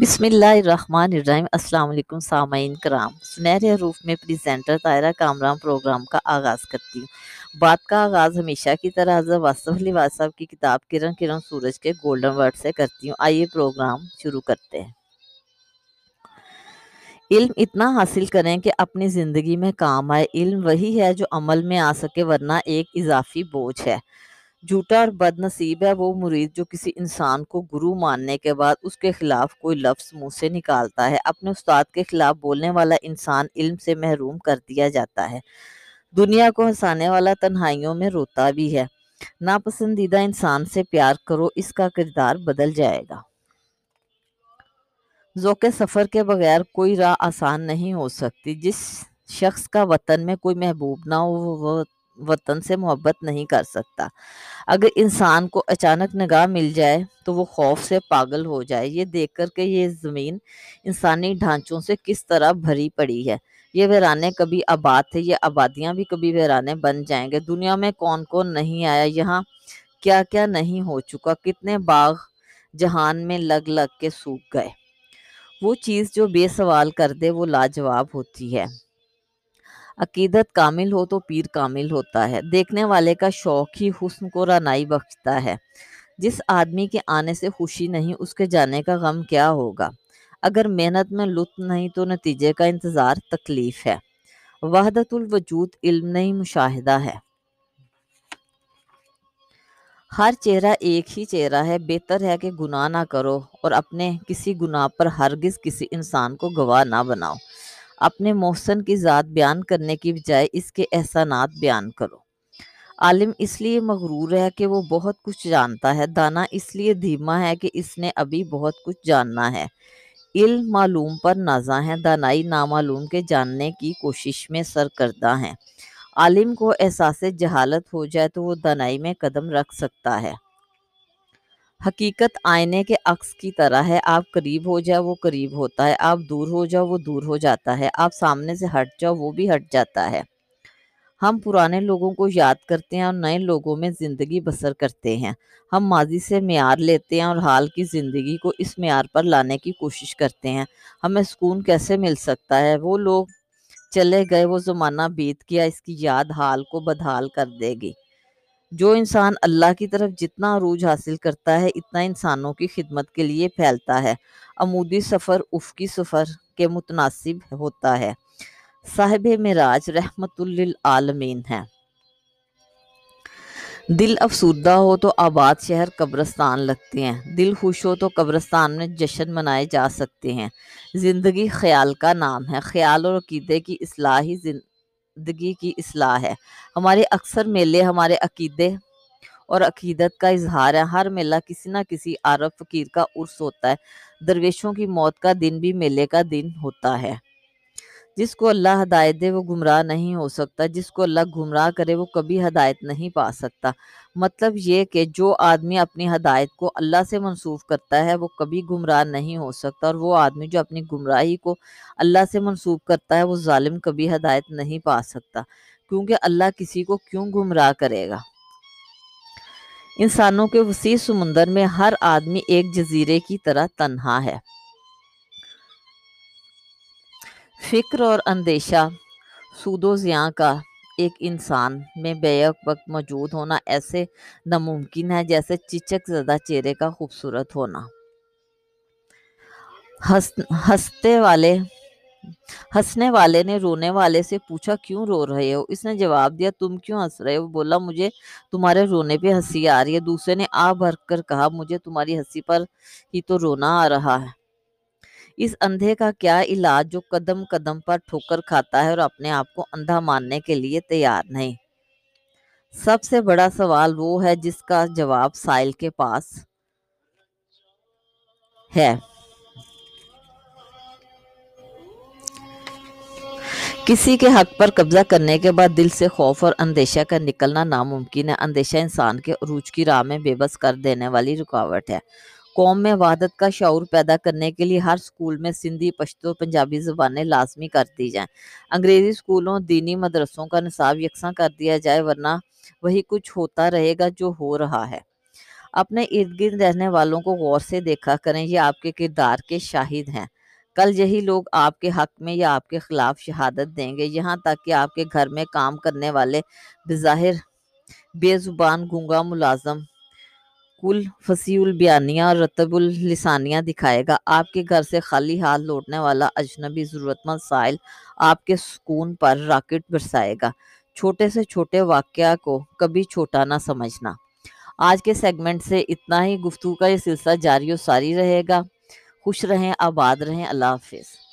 بسم اللہ الرحمن الرحیم۔ السلام علیکم سامعین کرام۔ سنہرے حروف میں پریزنٹر طائرہ کامران پروگرام کا آغاز کرتی ہوں۔ بات کا آغاز ہمیشہ کی طرح حضرت واصف علی صاحب کی کتاب کرن کرن سورج کے گولڈن ورڈ سے کرتی ہوں۔ آئیے پروگرام شروع کرتے ہیں۔ علم اتنا حاصل کریں کہ اپنی زندگی میں کام آئے۔ علم وہی ہے جو عمل میں آ سکے، ورنہ ایک اضافی بوجھ ہے۔ جھوٹا اور بد نصیب ہے، وہ مرید جو کسی انسان کو گرو ماننے کے بعد اس کے خلاف کوئی لفظ منہ سے نکالتا ہے، اپنے استاد کے خلاف بولنے والا انسان علم سے محروم کر دیا جاتا ہے۔ دنیا کو ہنسانے والا تنہائیوں میں روتا بھی ہے۔ ناپسندیدہ انسان سے پیار کرو، اس کا کردار بدل جائے گا۔ ذوق سفر کے بغیر کوئی راہ آسان نہیں ہو سکتی۔ جس شخص کا وطن میں کوئی محبوب نہ ہو، وہ وطن سے محبت نہیں کر سکتا۔ اگر انسان کو اچانک نگاہ مل جائے تو وہ خوف سے پاگل ہو جائے۔ یہ دیکھ کر کہ یہ زمین انسانی ڈھانچوں سے کس طرح بھری پڑی ہے۔ یہ ویرانے کبھی آباد تھے، یہ آبادیاں بھی کبھی ویرانے بن جائیں گے۔ دنیا میں کون کون نہیں آیا، یہاں کیا کیا نہیں ہو چکا۔ کتنے باغ جہان میں لگ لگ کے سوکھ گئے۔ وہ چیز جو بے سوال کر دے، وہ لاجواب ہوتی ہے۔ عقیدت کامل ہو تو پیر کامل ہوتا ہے۔ دیکھنے والے کا شوق ہی حسن کو رانائی بخشتا ہے۔ جس آدمی کے آنے سے خوشی نہیں، اس کے جانے کا غم کیا ہوگا؟ اگر محنت میں لطف نہیں تو نتیجے کا انتظار تکلیف ہے۔ وحدت الوجود علم نہیں، مشاہدہ ہے۔ ہر چہرہ ایک ہی چہرہ ہے۔ بہتر ہے کہ گناہ نہ کرو اور اپنے کسی گناہ پر ہرگز کسی انسان کو گواہ نہ بناؤ۔ اپنے محسن کی ذات بیان کرنے کی بجائے اس کے احسانات بیان کرو۔ عالم اس لیے مغرور ہے کہ وہ بہت کچھ جانتا ہے۔ دانا اس لیے دھیما ہے کہ اس نے ابھی بہت کچھ جاننا ہے۔ علم معلوم پر نازاں ہے دانائی نامعلوم کے جاننے کی کوشش میں سرکردہ ہیں۔ عالم کو احساس جہالت ہو جائے تو وہ دانائی میں قدم رکھ سکتا ہے۔ حقیقت آئینے کے عکس کی طرح ہے۔ آپ قریب ہو جاؤ، وہ قریب ہوتا ہے۔ آپ دور ہو جاؤ، وہ دور ہو جاتا ہے۔ آپ سامنے سے ہٹ جاؤ، وہ بھی ہٹ جاتا ہے۔ ہم پرانے لوگوں کو یاد کرتے ہیں اور نئے لوگوں میں زندگی بسر کرتے ہیں۔ ہم ماضی سے معیار لیتے ہیں اور حال کی زندگی کو اس معیار پر لانے کی کوشش کرتے ہیں۔ ہمیں سکون کیسے مل سکتا ہے؟ وہ لوگ چلے گئے، وہ زمانہ بیت گیا، اس کی یاد حال کو بدحال کر دے گی۔ جو انسان اللہ کی طرف جتنا عروج حاصل کرتا ہے، اتنا انسانوں کی خدمت کے لیے پھیلتا ہے۔ عمودی سفر افقی سفر کے متناسب ہوتا ہے۔ صاحب مراج رحمت للعالمین ہے دل افسودہ ہو تو آباد شہر قبرستان لگتے ہیں۔ دل خوش ہو تو قبرستان میں جشن منائے جا سکتے ہیں۔ زندگی خیال کا نام ہے۔ خیال اور عقیدے کی اصلاحی زندگی کی اصلاح ہے۔ ہمارے اکثر میلے ہمارے عقیدے اور عقیدت کا اظہار ہے۔ ہر میلہ کسی نہ کسی عرب فقیر کا عرص ہوتا ہے۔ درویشوں کی موت کا دن بھی میلے کا دن ہوتا ہے۔ جس کو اللہ ہدایت دے وہ گمراہ نہیں ہو سکتا، جس کو اللہ گمراہ کرے وہ کبھی ہدایت نہیں پا سکتا۔ مطلب یہ کہ جو آدمی اپنی ہدایت کو اللہ سے منسوخ کرتا ہے وہ کبھی گمراہ نہیں ہو سکتا، اور وہ آدمی جو اپنی گمراہی کو اللہ سے منسوخ کرتا ہے وہ ظالم کبھی ہدایت نہیں پا سکتا۔ کیونکہ اللہ کسی کو کیوں گمراہ کرے گا؟ انسانوں کے وسیع سمندر میں ہر آدمی ایک جزیرے کی طرح تنہا ہے۔ فکر اور اندیشہ، سود و زیاں کا ایک انسان میں بیک وقت موجود ہونا ایسے ناممکن ہے جیسے چچک زدہ چہرے کا خوبصورت ہونا۔ ہنستے والے، ہنسنے والے نے رونے والے سے پوچھا، کیوں رو رہے ہو؟ اس نے جواب دیا، تم کیوں ہنس رہے ہو؟ بولا، مجھے تمہارے رونے پہ ہنسی آ رہی ہے۔ دوسرے نے آ بھر کر کہا، مجھے تمہاری ہنسی پر ہی تو رونا آ رہا ہے۔ اس اندھے کا کیا علاج جو قدم قدم پر ٹھوکر کھاتا ہے اور اپنے آپ کو اندھا ماننے کے لیے تیار نہیں؟ سب سے بڑا سوال وہ ہے جس کا جواب سائل کے پاس ہے۔ کسی کے حق پر قبضہ کرنے کے بعد دل سے خوف اور اندیشہ کا نکلنا ناممکن ہے۔ اندیشہ انسان کے عروج کی راہ میں بے بس کر دینے والی رکاوٹ ہے۔ قوم میں وحدت کا شعور پیدا کرنے کے لیے ہر سکول میں سندھی، پشتو، پنجابی زبانیں لازمی کر دی جائیں۔ انگریزی سکولوں، دینی مدرسوں کا نصاب یکساں کر دیا جائے، ورنہ وہی کچھ ہوتا رہے گا جو ہو رہا ہے۔ اپنے ارد گرد رہنے والوں کو غور سے دیکھا کریں، یہ آپ کے کردار کے شاہد ہیں۔ کل یہی لوگ آپ کے حق میں یا آپ کے خلاف شہادت دیں گے، یہاں تک کہ آپ کے گھر میں کام کرنے والے بظاہر بے زبان، گونگا، ملازم کل فصیح البیانیہ اور رتب السانیہ دکھائے گا۔ آپ کے گھر سے خالی ہاتھ لوٹنے والا اجنبی ضرورت مند سائل آپ کے سکون پر راکٹ برسائے گا۔ چھوٹے سے چھوٹے واقعہ کو کبھی چھوٹا نہ سمجھنا۔ آج کے سیگمنٹ سے اتنا ہی گفتگو کا یہ سلسلہ جاری و ساری رہے گا۔ خوش رہیں، آباد رہیں۔ اللہ حافظ۔